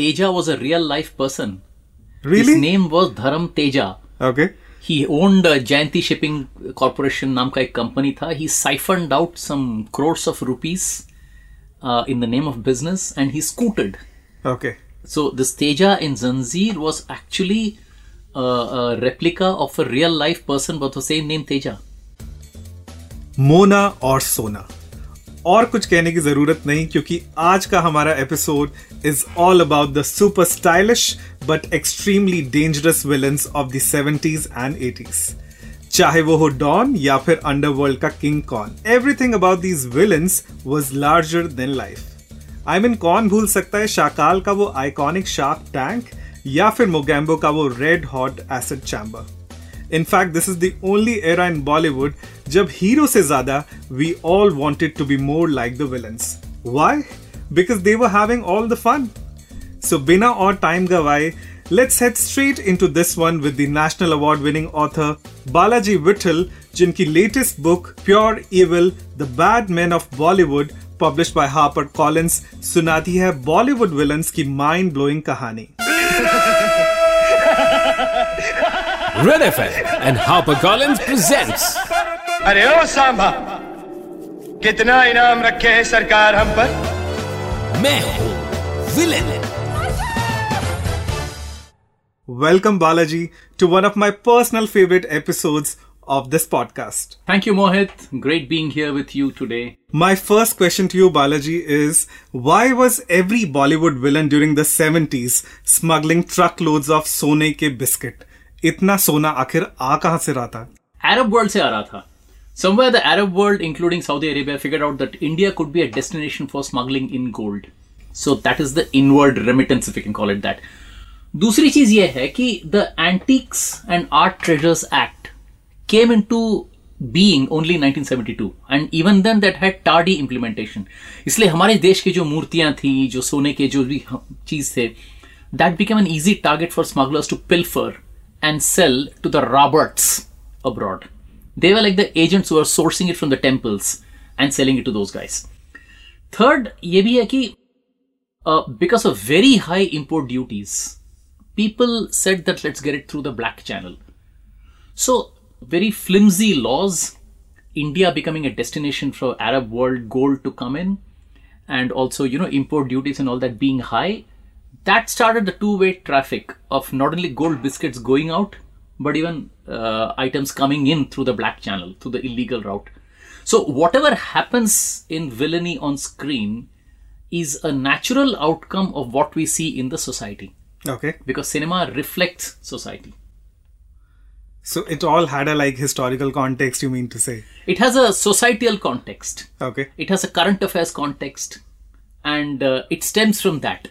Teja was a real life person. Really? His name was Dharam Teja. Okay. He owned uh, Jayanti Shipping Corporation नाम का एक company था. He siphoned out some crores of rupees uh, in the name of business and he scooted. Okay. So this Teja in Zanjeer was actually uh, a replica of a real life person but the same name Teja. Mona और सोना और कुछ कहने की ज़रूरत नहीं, क्योंकि आज का हमारा episode is all about the super stylish but extremely dangerous villains of the 70s and 80s चाहे वो हो डॉन या फिर अंडरवर्ल्ड का king cone everything about these villains was larger than life I mean कौन भूल सकता है शाकाल का वो आइकॉनिक शार्क टैंक या फिर मोगैम्बो का वो red hot acid chamber in fact this is the only era in Bollywood जब हीरो से ज़्यादा we all wanted to be more like the villains why because they were having all the fun so बिना और time गवाए let's head straight into this one with the national award winning author Balaji Vithal जिनकी latest book pure evil the bad man of Bollywood publish by Harper Collins सुनाती है Bollywood villains की mind blowing कहानी. Red FM and HarperCollins presents अरे ओ सांभा कितना इनाम रखे है सरकार हम पर? मैं हूँ villain. Welcome Balaji to one of my personal favourite episodes of this podcast thank you Mohit great being here with you today my first question to you Balaji is why was every Bollywood villain during the 70s smuggling truckloads of सोने के biscuit इतना सोना आखिर आ कहा से रहा था? Arab world से आ रहा था। Somewhere the Arab world, including Saudi Arabia, figured out that India could be a destination for smuggling in gold. So that is the inward remittance, if you can call it that. दूसरी चीज ये है कि the Antiques and Art Treasures Act came into being only in 1972 and even then that had tardy implementation इसलिए हमारे देश की जो मूर्तियां थी जो सोने के जो भी चीज थे that became an easy target for smugglers to pilfer and sell to the roberts abroad they were like the agents who were sourcing it from the temples and selling it to those guys third ये भी है कि uh, because of very high import duties people said that let's get it through the black channel so, very flimsy laws, India becoming a destination for Arab world gold to come in, and also, you know, import duties and all that being high, that started the two way traffic of not only gold biscuits going out, but even uh, items coming in through the black channel, through the illegal route. So, whatever happens in villainy on screen is a natural outcome of what we see in the society Okay. because cinema reflects society. So it all had a like historical context, you mean to say? It has a societal context, Okay. it has a current affairs context, and uh, it stems from that.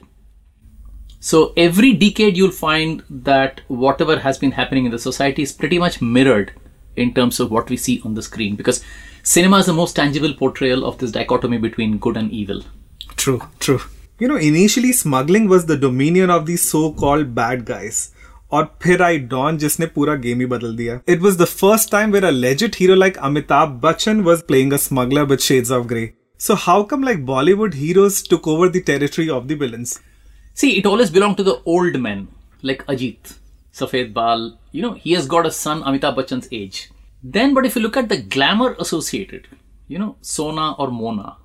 So every decade you'll find that whatever has been happening in the society is pretty much mirrored in terms of what we see on the screen because cinema is the most tangible portrayal of this dichotomy between good and evil. True, true. You know, initially smuggling was the dominion of these so-called bad guys. और फिर आई don जिसने पूरा game ही बदल दिया it was the first time where a legit hero like Amitabh Bachchan was playing a smuggler with shades of grey so how come like Bollywood heroes took over the territory of the villains See, it always belonged to the old men, like Ajit, Safed Bal. You know, he has got a son, Amitabh Bachchan's age. Then, but if you look at the glamour associated, you know, Sona or Mona.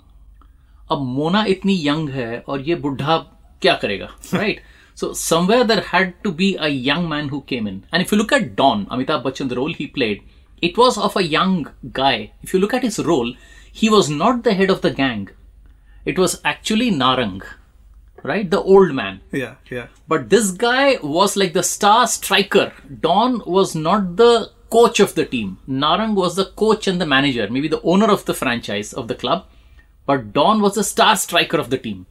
अब मोना इतनी young है और ये बुढ़ा क्या करेगा right so somewhere there had to be a young man who came in and if you look at Don Amitabh Bachchan the role he played it was of a young guy if you look at his role he was not the head of the gang it was actually Narang right? The old man. Yeah, yeah. But this guy was like the star striker. Don was not the coach of the team. Narang was the coach and the manager, maybe the owner of the franchise of the club. But Don was the star striker of the team.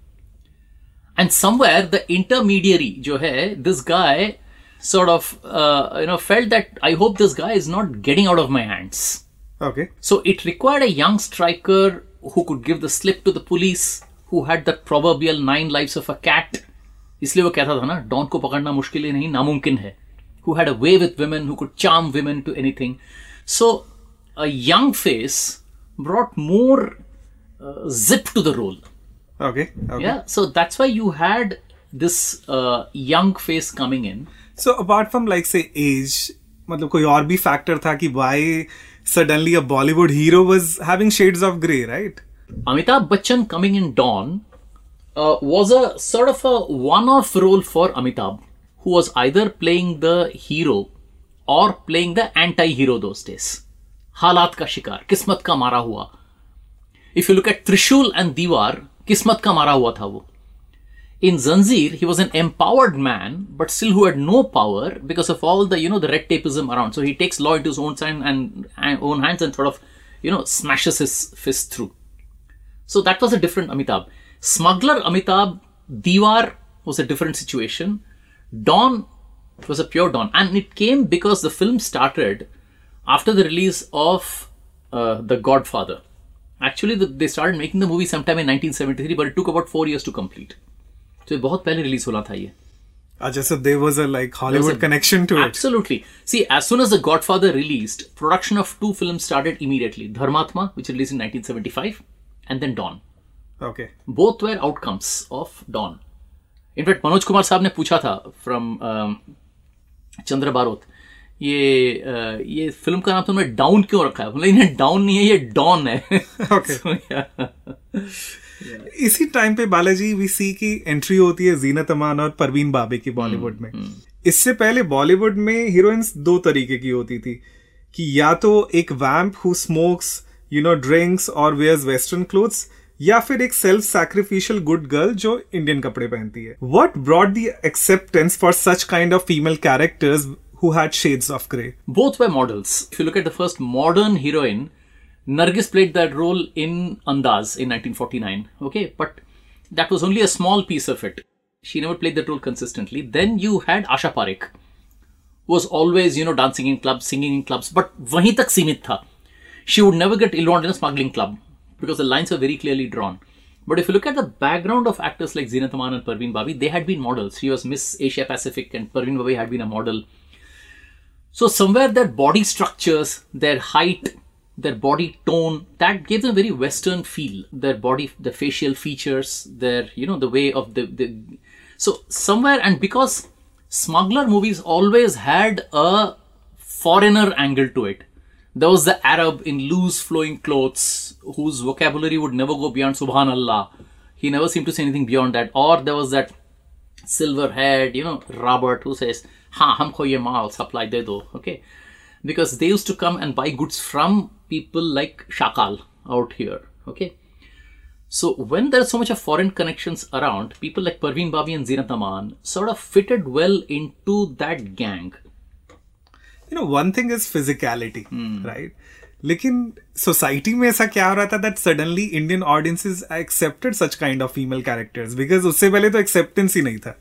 And somewhere the intermediary, jo hai, this guy sort of uh, you know felt that I hope this guy is not getting out of my hands. Okay. So it required a young striker who could give the slip to the police, who had the probable nine lives of a cat इसलिए वो कहता था ना don को पकड़ना मुश्किल ही नहीं नामुमकिन है। Who had a way with women who could charm women to anything so a young face brought more zip to the role okay so that's why you had this young face coming in so apart from like say age मतलब कोई और भी factor था कि why suddenly a Bollywood hero was having shades of grey right Amitabh Bachchan coming in Dawn uh, was a sort of a one-off role for Amitabh, who was either playing the hero or playing the anti-hero those days. हालात का शिकार किस्मत का मारा हुआ if you look at Trishul and Deewar किस्मत का मारा हुआ था वो in Zanzir, he was an empowered man, but still who had no power because of all the, you know, the red tapeism around. So he takes law into his own hand and, and own hands and sort of, you know, smashes his fist through. So that was a different Amitabh. Smuggler Amitabh, Diwar was a different situation. Dawn was a pure Dawn. And it came because the film started after the release of uh, The Godfather. Actually, the, they started making the movie sometime in 1973, but it took about four years to complete. तो ये बहुत पहले release होना था ये Acha, so there was a like Hollywood connection to it. Absolutely. See, as soon as The Godfather released, production of two films started immediately. Dharmatma, which released in 1975, and then Dawn. Okay. Both were outcomes of Dawn. In fact, Manoj Kumar साहब ने पूछा था from चंद्र बारोत ये uh, ये film का नाम तुमने डाउन क्यों रखा है बोले इन्हें डाउन नहीं है ये डॉन है Okay. So, yeah. Yeah. इसी टाइम पे बालाजी वी सी की एंट्री होती है जीनत अमान और परवीन बाबे की बॉलीवुड में इससे पहले बॉलीवुड में हीरोइंस दो तरीके की होती थी कि या तो एक vamp who smokes you know drinks और वेयर्स वेस्टर्न क्लोथ्स या फिर एक सेल्फ सैक्रिफिशियल गुड गर्ल जो इंडियन कपड़े पहनती है what broad the acceptance for such kind of female characters who had shades of grey both were models. If you look at the first modern heroine, Nargis played that role in Andaz in 1949. Okay, but that was only a small piece of it. She never played that role consistently. Then you had Asha Parekh, who was always, you know, dancing in clubs, singing in clubs, but wahi tak simit tha. She would never get involved in a smuggling club because the lines were very clearly drawn. But if you look at the background of actors like Zinat Aman and Parveen Babi, they had been models. She was Miss Asia Pacific and Parveen Babi had been a model. So somewhere their body structures, their height, their body tone, that gave them a very Western feel. Their body, the facial features, their you know the way of the, the so somewhere and because smuggler movies always had a foreigner angle to it. There was the Arab in loose flowing clothes whose vocabulary would never go beyond Subhanallah. He never seemed to say anything beyond that. Or there was that silver haired, you know, Robert who says, Ha, humko ye maal supply de do. Okay. Because they used to come and buy goods from people like Shakal out here. Okay. So when there's so much of foreign connections around, people like Parveen Babi and Zinat Aman sort of fitted well into that gang. you know one thing is physicality right लेकिन society में ऐसा क्या हो रहा था that suddenly Indian audiences accepted such kind of female characters because उससे पहले तो एक्सेप्टेंस ही नहीं था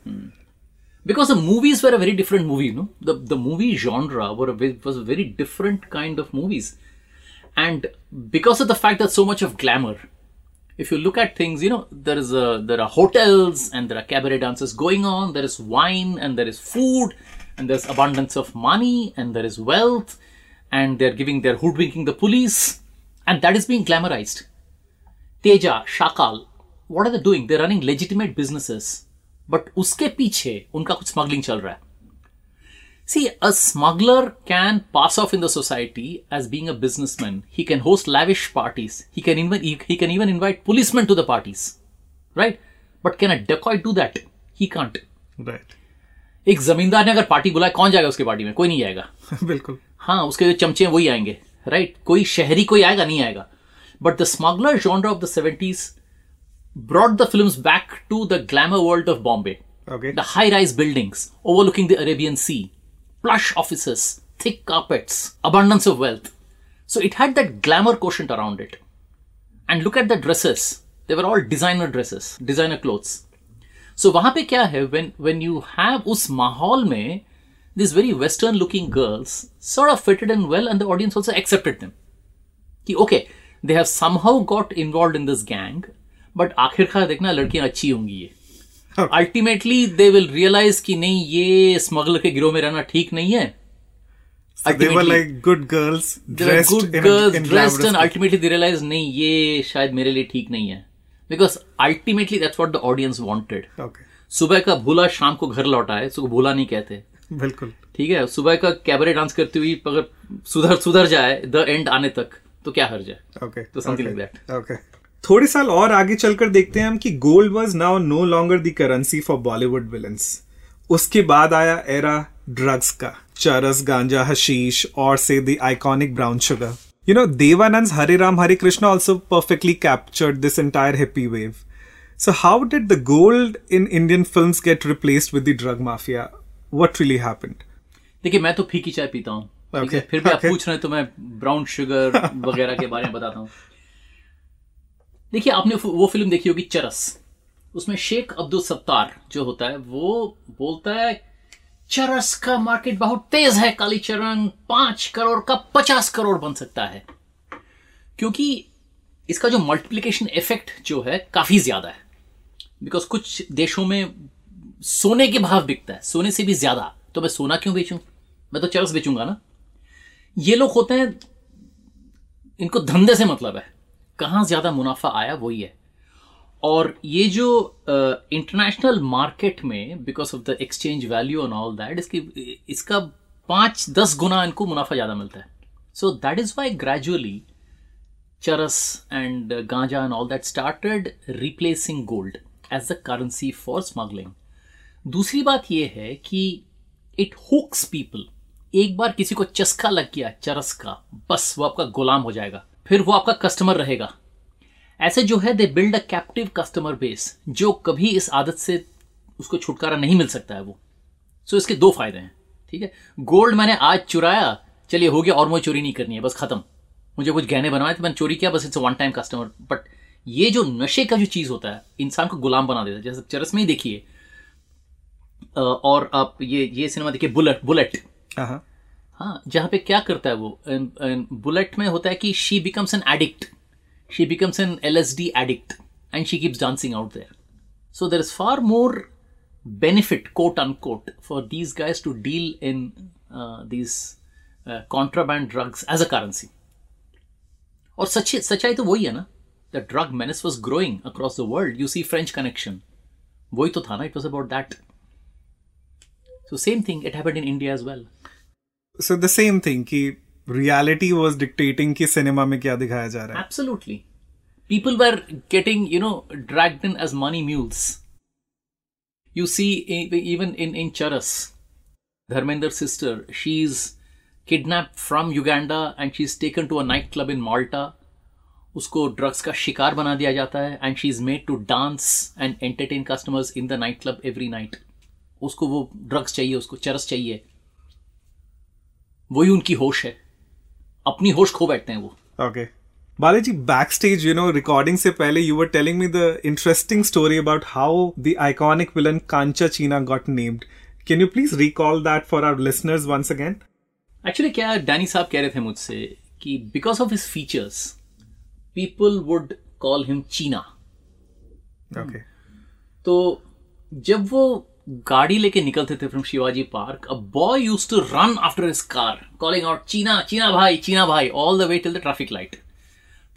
because the movies were a very different movie no the the movie genre were a, ve- was a very different kind of movies and because of the fact that so much of glamour if you look at things you know there is a there are hotels and there are cabaret dances going on there is wine and there is food and there's abundance of money and there is wealth and they're giving their hoodwinking the police and that is being glamorized teja shakal what are they doing they're running legitimate businesses but uske piche unka kuch smuggling chal raha See, a smuggler can pass off in the society as being a businessman. He can host lavish parties. He can even he can even invite policemen to the parties, right? But can a decoy do that? He can't. Right. एक जमींदार ने अगर party बुलाया कौन जाएगा उसकी party में? कोई नहीं जाएगा। बिल्कुल। हाँ उसके जो चमचे वही आएँगे राइट right? कोई शहरी कोई आएगा नहीं आएगा। But the smuggler genre of the seventies brought the film back to the glamour world of Bombay the high rise buildings overlooking the Arabian sea plush office thick carpets abundance of wealth so it had that glamour question around it and look at the dresses they were all designer dresses designer clothes so वहाँ पे क्या है when when you have उस माहौल में this very western looking girls sort of fitted and well and the audience also accepted them कि okay they have somehow got involve in this gang but आखिरकार देखना लड़कियाँ अच्छी होंगी ये। अल्टीमेटली दे विल रियलाइज़ कि नहीं ये स्मगलर के गिरोह में रहना ठीक नहीं है। Good girls good girls dressed and ultimately they realise नहीं ये शायद मेरे लिए ठीक नहीं है. Because ultimately that's what the audience wanted. Okay. सुबह का भूला शाम को घर लौटा है उसको भूला नहीं कहते। बिल्कुल। ठीक है? सुबह का कैबरे डांस करती हुई अगर सुधर सुधर जाए द एंड आने तक तो क्या हर्ज है ओके तो something like that. ओके थोड़े साल और आगे चलकर देखते हैं हम कि gold was now no longer the currency for Bollywood villains उसके बाद आया एरा ड्रग्स का चरस गांजा हशीश और से the iconic brown sugar you know Dev Anand Hare Ram Hare Krishna also perfectly captured this entire hippie wave So how did the gold in Indian films get replaced with the drug mafia? What really happened? देखिए मैं तो फीकी चाय पीता हूँ Okay, फिर भी आप पूछ रहे हैं तो मैं ब्राउन शुगर वगैरह के बारे में बताता हूँ। देखिए आपने वो फ़िल्म देखी होगी चरस उसमें शेख अब्दुल सत्तार जो होता है वो बोलता है चरस का मार्केट बहुत तेज है, काली चरण पाँच करोड़ का पचास करोड़ बन सकता है। क्योंकि इसका जो मल्टीप्लिकेशन इफ़ेक्ट जो है, काफ़ी ज़्यादा है। बिकॉज़ कुछ देशों में सोने के भाव बिकता है, सोने से भी ज़्यादा। तो मैं सोना क्यों बेचूं? मैं तो चरस बेचूँगा ना। ये लोग होते हैं, इनको धंधे से मतलब है। कहाँ ज़्यादा मुनाफा आया, वही है। और ये जो इंटरनेशनल मार्केट में because of the exchange value and all that इसकी, इसका पाँच, दस गुना इनको मुनाफा ज़्यादा मिलता है। So that is why gradually चरस एंड गांजा ganja all that started replacing gold as as the for smuggling दूसरी बात यह है कि इट हुक्स पीपल एक बार किसी को चस्का लग गया चरस का, बस वो आपका गुलाम हो जाएगा। फिर वो आपका कस्टमर रहेगा। ऐसे जो है they build a captive customer base जो कभी इस आदत से उसको छुटकारा नहीं मिल सकता है वो। सो so, इसके दो फ़ायदे हैं ठीक है? गोल्ड मैंने आज चुराया चलिए हो गया और मुझे चोरी नहीं करनी है बस खत्म। मुझे कुछ गहने बनवाए तो मैंने चोरी किया बस it's one time customer but ये जो नशे का जो चीज़ होता है इंसान को गुलाम बना देता है जैसे चरस में ही देखिए। और आप ये ये सिनेमा देखिए बुलेट बुलेट Uh-huh. हाँ जहाँ पे क्या करता है वो? बुलेट में होता है कि she becomes an addict she becomes an L S D addict and she keeps dancing out there so there is far more benefit quote unquote for these guys to deal in uh, these uh, contraband drugs as a currency और सच्ची सच्चाई तो वही है ना the drug menace was growing across the world you see french connection वही तो था ना it was about that so same thing it happened in india as well So the same thing कि reality was dictating कि cinema में क्या दिखाया जा रहा है। Absolutely people were getting you know dragged in as money mules you see even in in Charas Dharmendra sister she is kidnap from Uganda and she is taken to a club in Malta उसको drugs का शिकार बना दिया जाता है and she is made to dance and entertain customers in the night club every night उसको वो drugs चाहिए, उसको चरस चाहिए। वही उनकी होश है। अपनी होश खो बैठते हैं वो। Okay Balaji backstage you know recording से पहले you were telling me the interesting story about how the iconic villain Kancha Cheena got named can you please recall that for our listeners once again actually क्या Danny साहब कह रहे थे मुझसे कि because of his features people would call him Cheena okay तो जब वो गाड़ी लेके निकलते थे from Shivaji Park. A boy used to run after his car calling out Cheena Cheena भाई चीना भाई all the way till the traffic light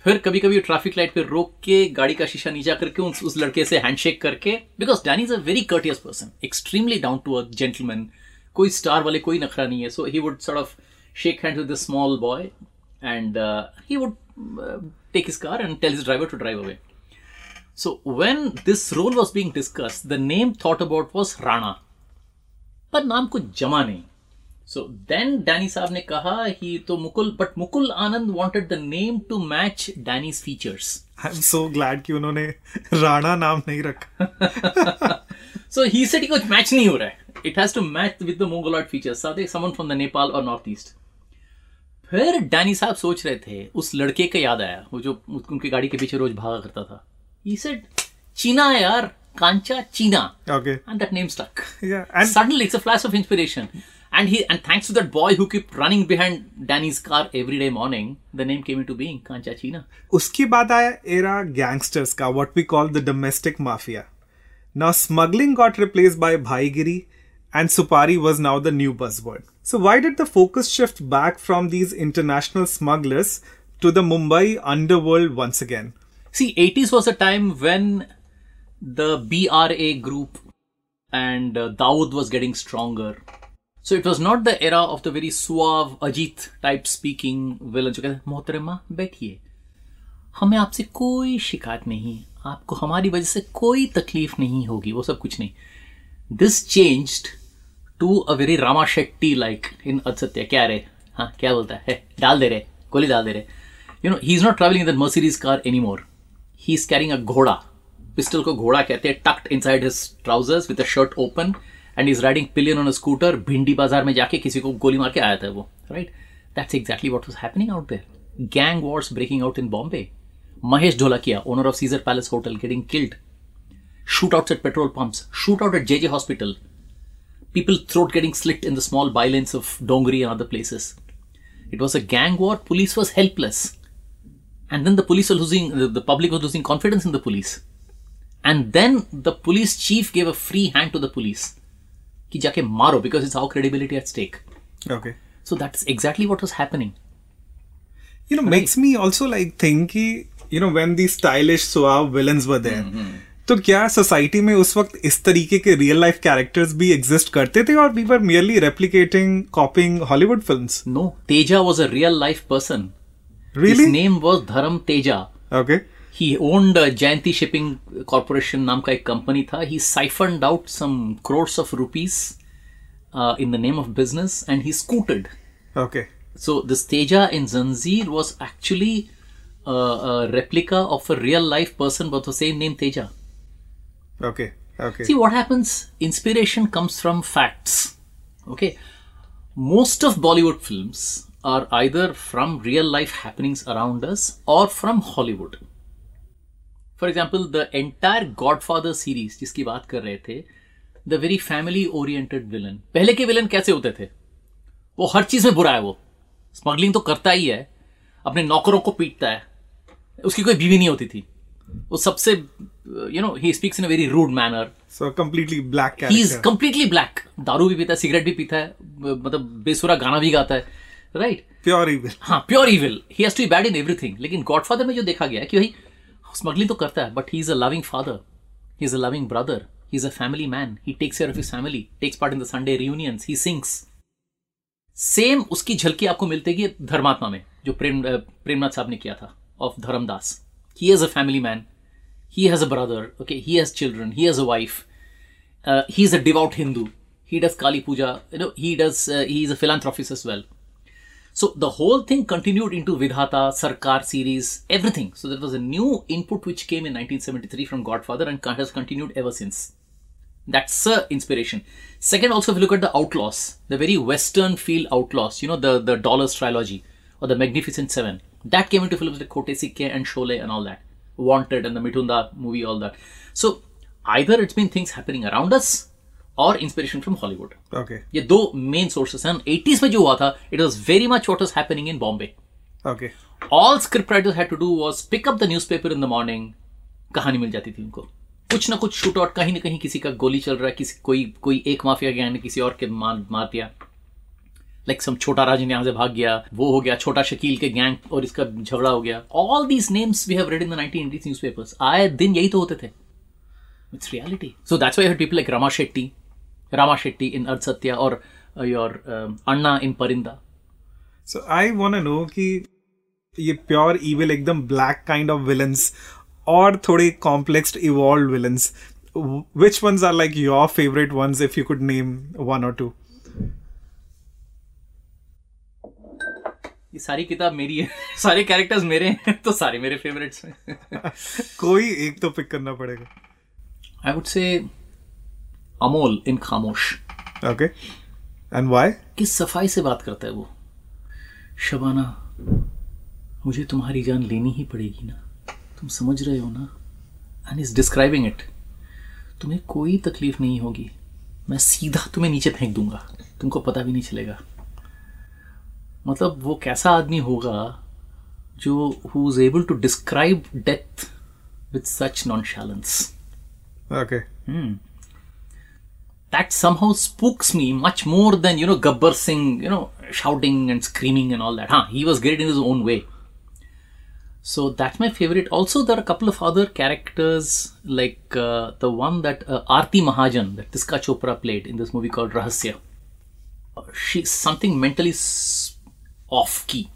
फिर कभी कभी ट्रैफ़िक लाइट पे रोक के गाड़ी का शीशा नीचा करके उस, उस लड़के से हैंडशेक करके because Danny is a very courteous person extremely down to a gentleman कोई स्टार वाले कोई नखरा नहीं है so he would sort of shake hand with small boy and he would take his car and tell his driver to drive away So when this role was being discussed, the name thought about was Rana. पर नाम कुछ जमा नहीं। So then Danny साहब ने कहा ही तो Mukul but Mukul Anand wanted the name to match Danny's features I'm so glad कि उन्होंने राणा नाम नहीं रखा. सो ही सेड कि कुछ मैच नहीं हो रहा है। It has to match with the mongoloid features साथ समन फ्रॉम द नेपाल और नॉर्थ ईस्ट फिर डैनी साहब सोच रहे थे उस लड़के का याद आया वो जो उनकी गाड़ी के पीछे रोज भागा करता था। ही सेड चीना है यार कांचा चीना Okay. and that name stuck. Yeah, and- suddenly it's a flash of inspiration. And he and thanks to that boy who kept running behind Danny's car every day morning, the name came into being, Kancha China. उसके बाद आया era gangsters का what we call the domestic mafia. Now smuggling got replaced by bhaigiri and supari was now the new buzzword. So why did the focus shift back from these international smugglers to the Mumbai underworld once again? See, 80s was a time when the BRA group and uh, Dawood was getting stronger. So it was not the era of the very suave Ajit type speaking villain जो कहते मोहतरमा बैठिए। हमें आपसे कोई शिकायत नहीं। आपको हमारी वजह से कोई तकलीफ़ नहीं होगी। वो सब कुछ नहीं। This changed to a very Rama Shetty like in असत्य क्या रे? हाँ क्या बोलता है? डाल दे रहे गोली डाल दे रहे। You know he is not travelling in the Mercedes car anymore he's carrying a ghoda. Pistol ko ghoda kehte tucked inside his trousers with the shirt open and he's riding pillion on a scooter. Bhindi bazaar mein jaake kisi ko goli maar ke aaya tha wo, right? That's exactly what was happening out there. Gang wars breaking out in Bombay. Mahesh Dholakia, owner of Caesar Palace Hotel, getting killed. Shootouts at petrol pumps. Shootout at JJ Hospital. People throat getting slit in the small by lanes of Dongri and other places. It was a gang war. Police was helpless and then the police were losing. The, the public was losing confidence in the police, and then the police chief gave a free hand to the police. कि जाके मारो because it's our credibility at stake. Okay. So that's exactly what was happening. You know, makes me also like think कि, you know, when these stylish, suave villains were there, तो क्या society में उस वक्त इस तरीके के रियल लाइफ कैरेक्टर्स भी एग्जिस्ट करते थे और we were merely replicating copying Hollywood films No, Teja was a real life person. His really name was Dharam Teja. Okay He owned uh, Jayanti Shipping Corporation नाम का एक company था. He siphoned out some crores of rupees uh, in the name of business and he scooted. Okay So this Teja in Zanjeer was actually uh, a replica of a real life person with the same name Teja. Okay okay See what happens? Inspiration comes from facts. Okay. Most of Bollywood films are either from real life happenings around us or from Hollywood. For example, the entire Godfather series जिसकी बात कर रहे थे the very family oriented villain पहले के villain कैसे होते थे? वो हर चीज़ में बुरा है वो। स्मगलिंग तो करता ही है। अपने नौकरों को पीटता है। उसकी कोई बीवी नहीं होती थी। वो सबसे you know he speaks in a very rude manner so completely black he is completely black दारू भी पीता है सिगरेट भी पीता है मतलब बेसुरा गाना भी गाता है। राइट प्योर इविल हाँ pure evil he has to be bad in everything लेकिन गॉडफादर में जो देखा गया है कि भाई स्मगलिंग तो करता है but he is a loving father he is a loving brother he is a family man he takes care of his family takes part in the Sunday reunions he sings same उसकी झलकी आपको मिलती धर्मात्मा में जो प्रेम प्रेमनाथ साहब ने किया था of Dharamdas. He is a family man he has a brother okay? He has children. He has a wife. Uh, he's a devout hindu. He does kali puja. You know he does uh, he is a philanthropist as well. So the whole thing continued into vidhata sarkar series everything. So there was a new input which came in 1973 from godfather and has continued ever since. That's uh, inspiration. Second also if you look at the outlaws the very western feel outlaws you know the the dollars trilogy or the magnificent seven that came into films like kote sikke and sholay and all that. Wanted and the mitunda movie all that. So either it's been things happening around us or inspiration from hollywood. Okay ये दो main sources हैं। 80s में जो हुआ था it was very much what was happening in Bombay okay all script writers had to do was pick up the newspaper in the morning कहानी मिल जाती थी उनको। कुछ ना कुछ शूट आउट कहीं ना कहीं किसी का गोली चल रहा है किसी कोई कोई एक माफिया गैंग ने किसी और के मार मार दिया। लाइक सम छोटा राजन यहाँ से भाग गया वो हो गया छोटा शकील के गैंग और इसका झगड़ा हो गया। All these names we have read in the 1980s newspapers आए दिन यही तो होते थे। It's reality so that's why people like Rama Shetty Rama Shetty in Arth Satya और your Anna in Parinda so I want to know कि ये pure evil एकदम ब्लैक काइंड ऑफ़ विलन्स और थोड़े complex evolve villains which ones are like your favorite ones if you could name one or two? ये सारी किताब मेरी है सारे कैरेक्टर्स मेरे हैं तो सारे मेरे फेवरेट्स हैं कोई एक तो पिक करना पड़ेगा आई वुड से अमोल इन खामोश। ओके एंड व्हाई किस सफ़ाई से बात करता है वो? शबाना मुझे तुम्हारी जान लेनी ही पड़ेगी ना। तुम समझ रहे हो ना? एंड इज़ डिस्क्राइबिंग इट तुम्हें कोई तकलीफ़ नहीं होगी। मैं सीधा तुम्हें नीचे फेंक दूँगा। तुमको पता भी नहीं चलेगा। मतलब वो कैसा आदमी होगा जो who is able to describe death with such nonchalance okay that somehow spooks me much more than you know Gabbar Singh, you know, shouting and screaming and all that. Huh? He was great in his own way. So that's my favorite. Also, there are a couple of other characters, like uh, the one that uh, Aarti Mahajan, that Tiska Chopra played in this movie called Rahasya. She's something mentally off key.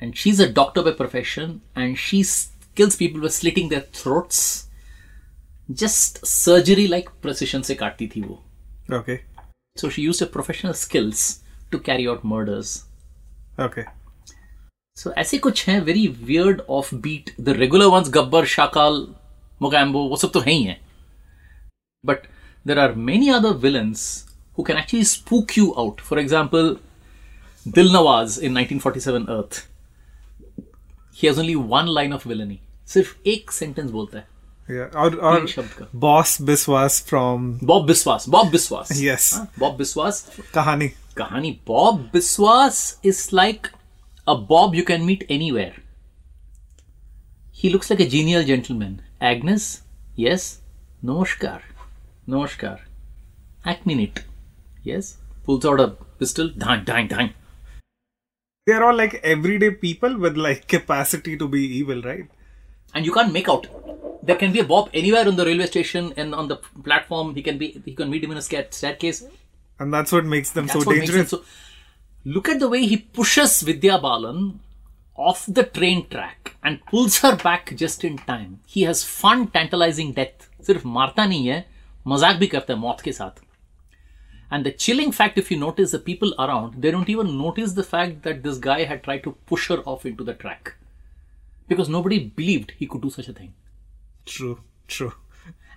And she's a doctor by profession, and she kills people by slitting their throats. Just surgery like precision से काटती थी वो. Okay so she use professional skills to carry out murders okay so ऐसे कुछ हैं very weird off beat the regular ones Gabbar Shakaal Mogambo वो सब तो है ही हैं। But there are many other villains who can actually spook you out for example Dil Nawaz in 1947 Arth he has only one line of villainy सिर्फ़ एक sentence बोलता है। Yeah, or, or boss Biswas from Bob Biswas. Bob Biswas. Yes, huh? Bob Biswas. Kahani. Kahani. Bob Biswas is like a Bob you can meet anywhere. He looks like a genial gentleman. Agnes, yes, Namaskar. Noshkar, Acminit, yes, pulls out a pistol, dang, dang, dang. They are all like everyday people with like capacity to be evil, right? And you can't make out There can be a Bob anywhere on the railway station and on the platform. He can be. He can meet him in a stair- staircase. and that's what makes them That's so what makes dangerous them so. Look at the way he pushes Vidya Balan off the train track and pulls her back just in time. He has fun tantalizing death. सिर्फ मारता नहीं है मजाक भी करता है मौत के साथ And the chilling fact, if you notice, the people around, they don't even notice the fact that this guy had tried to push her off into the track. Because nobody believed he could do such a thing. True true.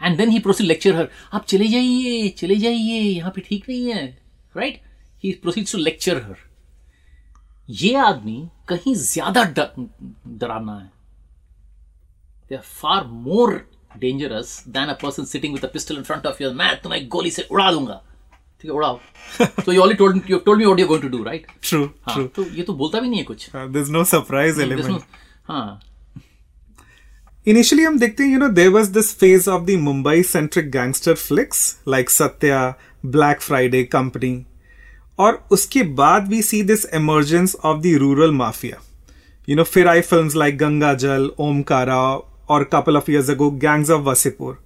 And then he proceed lecture her आप चले जाइए चले जाइए यहाँ पे ठीक नहीं है. Right he proceeds to lecture her ये आदमी कहीं ज़्यादा डर- डरावना है। They are far more dangerous than a person sitting with a pistol in front of your मैं तुम्हें गोली से उड़ा दूँगा. ठीक है उड़ाओ। तो you already told you told me what you going to do right true true तो ये तो बोलता भी नहीं है कुछ। there's no surprise There's element. no- हाँ Initially, हम देखते हैं, you know, there was this phase of the Mumbai-centric gangster flicks like Satya, Black Friday Company, और उसके बाद we see this emergence of the rural mafia. You know, फिर आई films like Ganga Jal, Omkara, or couple of years ago, Gangs of Wasipur.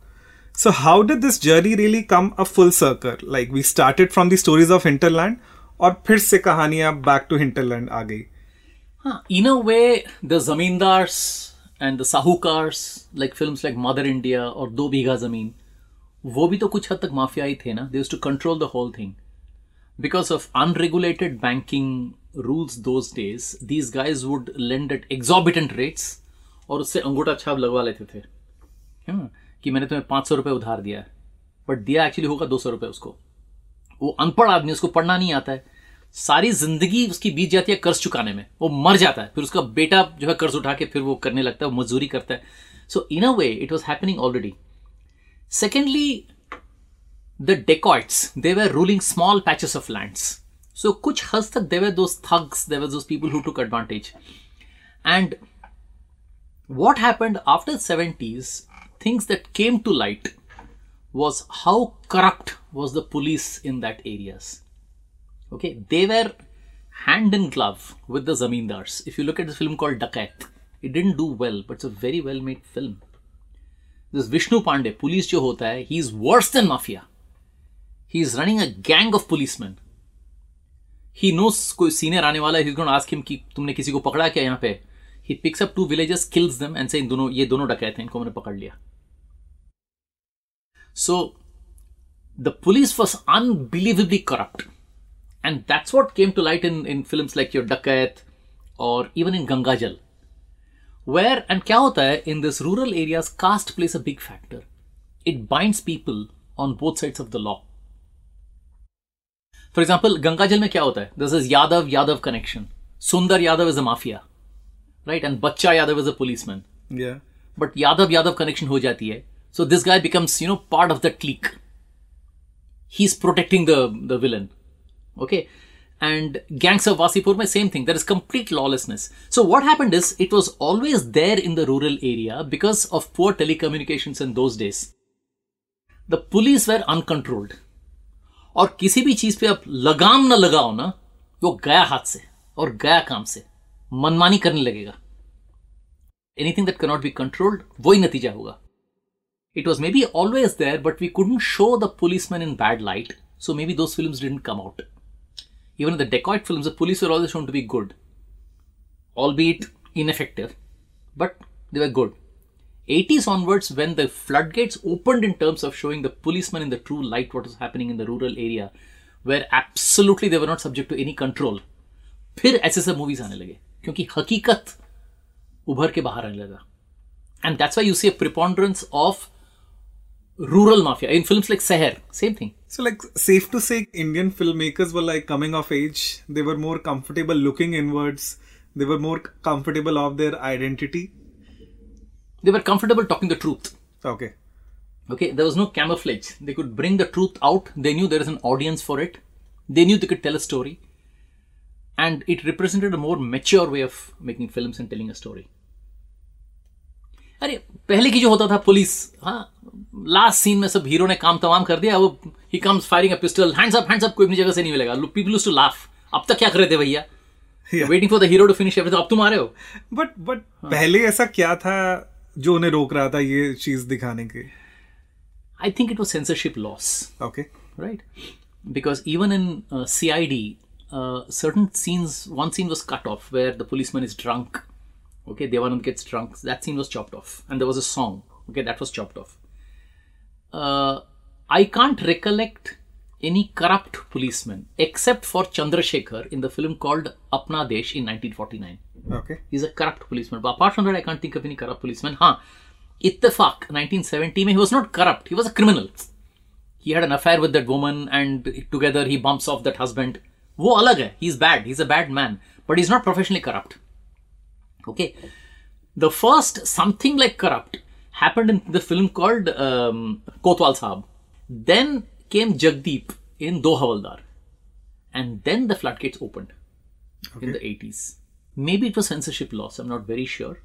So how did this journey really come a full circle? Like we started from the stories of hinterland, और फिर से कहानियां back to hinterland आ गई. Huh. In a way, the zamindars and the sahukars like film like mother India और दो बीघा ज़मीन वो भी तो कुछ हद तक माफिया ही थे ना? They to control the whole thing because of unregulated banking rules those days these guys would lend at exorbitant rates और उससे अंगूठा छाप लगवा लेते थे। हाँ, कि मैंने तुम्हें पाँच सौ रुपये उधार दिया है। बट दिया एक्चुअली होगा दो सौ रुपये उसको। वो अनपढ़ आदमी उसको पढ़ना नहीं आता है। सारी ज़िंदगी उसकी बीत जाती है कर्ज चुकाने में। वो मर जाता है, फिर उसका बेटा जो है कर्ज उठा के फिर वो करने लगता है, वो मजदूरी करता है। So in a way it was happening already secondly the dacoits they were ruling small patches of lands so कुछ हद तक they were those thugs they were those people who took advantage and happened after the 70s things that came to light was how corrupt was the police in that areas. Okay they were hand in glove with the zamindars if you look at the film called dakat it didn't do well but it's a very well made film this vishnu pandey police jo hota hai he is worse than mafia he is running a gang of policemen he knows कोई senior आने वाला है he's going to ask him कि तुमने किसी को पकड़ा क्या यहाँ पे he picks up two villagers kills them and say इन दोनों ये दोनों डकैत हैं इनको मैंने पकड़ लिया so the police was unbelievably corrupt And that's what came to light in, in films like Your Dakayat or even in Gangajal. Where and kya hota hai, in this rural areas, caste plays a big factor. It binds people on both sides of the law. For example, Gangajal mein kya hota hai? This is Yadav Yadav connection. Sundar Yadav is a mafia, right? And Bacha Yadav is a policeman. Yeah. But Yadav Yadav connection ho jati hai. So this guy becomes you know part of the clique. He's protecting the the villain. okay and gangs of Vasipur my same thing there is complete lawlessness so what happened is it was always there in the rural area because of poor telecommunications in those days the police were uncontrolled और किसी भी चीज पे आप लगाम ना लगाओ ना वो गया हाथ से और गया काम से मनमानी करने लगेगा anything that cannot be controlled, वही नतीजा होगा. It was maybe always there, but we couldn't show the policeman in bad light, so maybe those films didn't come out. Even in the dacoit films, the police were always shown to be good, albeit ineffective, but they were good. 80s onwards, when the floodgates opened in terms of showing the policeman in the true light, what was happening in the rural area, where absolutely they were not subject to any control, फिर ऐसे सब movies आने लगे क्योंकि हकीकत उभर के बाहर आने लगा and that's why you see preponderance of rural mafia in films like Seher, same thing. So, like, safe to say, Indian filmmakers were like coming of age. They were more comfortable looking inwards. They were more comfortable of their identity. They were comfortable talking the truth. Okay. Okay, there was no camouflage. They could bring the truth out. They knew there is an audience for it. They knew they could tell a story. And it represented a more mature way of making films and telling a story. अरे पहले की जो होता था police हाँ last scene में सब hero ने काम तमाम कर दिया वो he comes firing a pistol hands up hands up कोई अपनी जगह से नहीं मिलेगा। पीपल टू लाफ अब तक क्या कर रहे थे भैया? Yeah. Waiting for the hero to finish everything अब तुम आ रहे हो। बट बट पहले ऐसा क्या था जो उन्हें रोक रहा था ये चीज़ दिखाने के? I think it was censorship laws okay right? Because even in uh, CID, uh, certain scenes, one scene was cut off where the policeman is drunk. Okay, Devanand gets drunk. That scene was chopped off, and there was a song. Okay, that was chopped off. Uh, I can't recollect any corrupt policeman except for Chandrasekhar in the film called Apna Desh in 1949. Okay He's a corrupt policeman. But apart from that, I can't think of any corrupt policeman. Huh. Ittefaq, 1970 mein, he was not corrupt. He was a criminal. He had an affair with that woman and together he bumps off that husband. वो अलग है. He's bad. He's a bad man. But he's not professionally corrupt. Okay. The first something like corrupt happened in the film called um, Kotwal Saab. Then came Jagdeep in Do Havaldar. And then the floodgates opened in the 80s. Maybe it was censorship loss, I'm not very sure.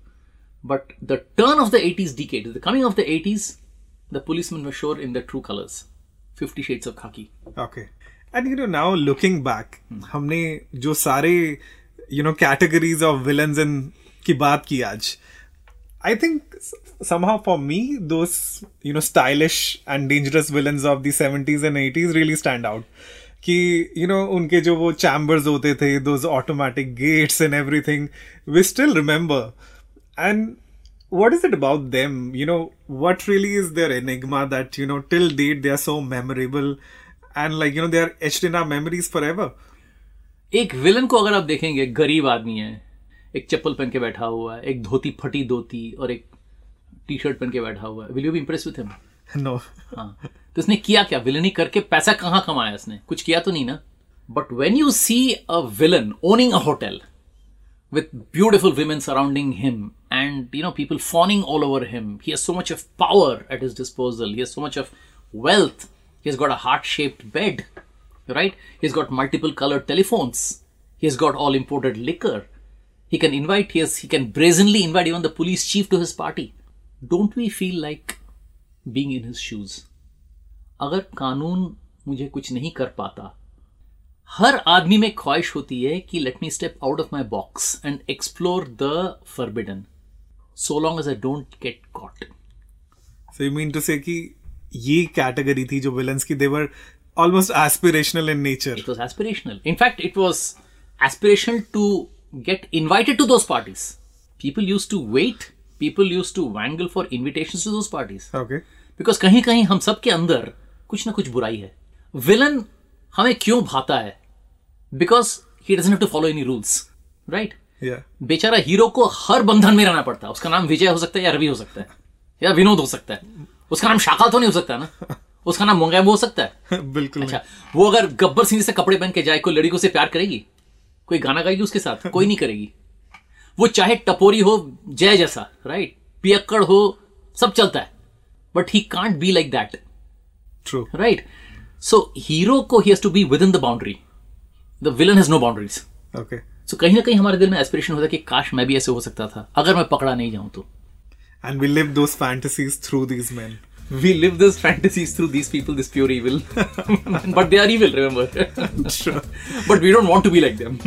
But the turn of the 80s decade, the coming of the 80s, the policemen were sure in their true colors. Fifty Shades of Khaki. Okay and you know now looking back हमने जो सारे you know categories of villains in की बात की आज। I think somehow for me though you know stylish and dangerous villain of the 70s and 80s really stand out. कि you know उनके जो वो चैम्बर्स होते थे though automatic gates and everything we still remember and what is it about them you know what really is their enigma that you know till date they are so memorable and like you know they are H D ना memories for ever एक villain को अगर आप देखेंगे, गरीब आदमी है एक चप्पल पहन के बैठा हुआ है एक धोती फटी धोती और एक टी शर्ट पहन के बैठा हुआ है। Will you be impress with him no हाँ। तो उसने किया क्या? विलनी करके पैसा कहाँ कमाया उसने? कुछ किया तो नहीं ना? But when you see a villain owning a hotel with beautiful women surrounding him and you know people fawning all over him he has so much of power at his disposal he so much of wealth he has got a heart shaped bed right he has got multiple colour telephones he has got all imported liquor he can invite his he can brazenly invite even the police chief to his party. Don't we feel like being in his shoes? अगर कानून मुझे कुछ नहीं कर पाता हर आदमी में ख्वाहिश होती है कि let me step out of my box and explore the forbidden so long as I don't get caught so you mean to say कि ये कैटेगरी थी जो विलन्स की they were almost aspirational in nature it was aspirational in fact it was aspirational to get invited to those parties. People used to wait, people used to wangle for invitations to those parties. okay. Because कहीं कहीं हम सब के अंदर कुछ ना कुछ बुराई है। विलन हमें क्यों भाता है? Because he doesn't to follow any rules right yeah. बेचारा हीरो को हर बंधन में रहना पड़ता है। उसका नाम विजय हो सकता है या रवि हो सकता है या विनोद हो सकता है। उसका नाम शाकाल तो नहीं हो सकता ना? उसका नाम मोंगैब हो सकता है? बिल्कुल अच्छा वो अगर गब्बर सिंह से कपड़े पहन के जाए कोई लड़की को से प्यार करेगी? कोई गाना गाएगी उसके साथ? कोई नहीं करेगी। वो चाहे टपोरी हो जय जैसा राइट पियक्कड़ हो सब चलता है। But he can't be like that true right so hero को he has to be within the boundary the villain has no boundaries okay so कहीं ना कहीं हमारे दिल में एस्पिरेशन होता है कि काश मैं भी ऐसे हो सकता था। अगर मैं पकड़ा नहीं जाऊँ तो। And we live those fantasies through these men. We live these fantasies through these people this pure evil but they are evil remember Sure. but we don't want to be like them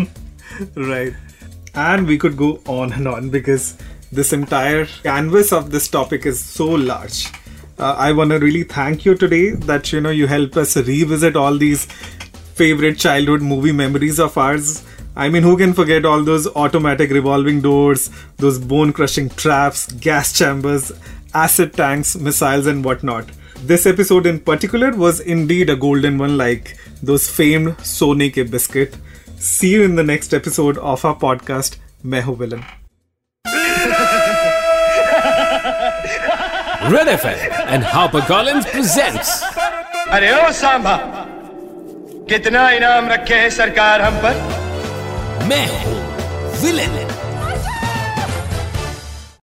right and we could go on and on because this entire canvas of this topic is so large. Uh, I want to really thank you today that you know you help us revisit all these favorite childhood movie memories of ours. I mean, who can forget all those automatic revolving doors, those bone crushing traps, gas chambers, acid tanks, missiles, and whatnot? This episode in particular was indeed a golden one, like those famed Sony ke biscuit. See you in the next episode of our podcast, Meho Villain. Red FM and HarperCollins presents अरे ओ सांबा कितना इनाम रखे है सरकार हम पर मैं हूँ विलेन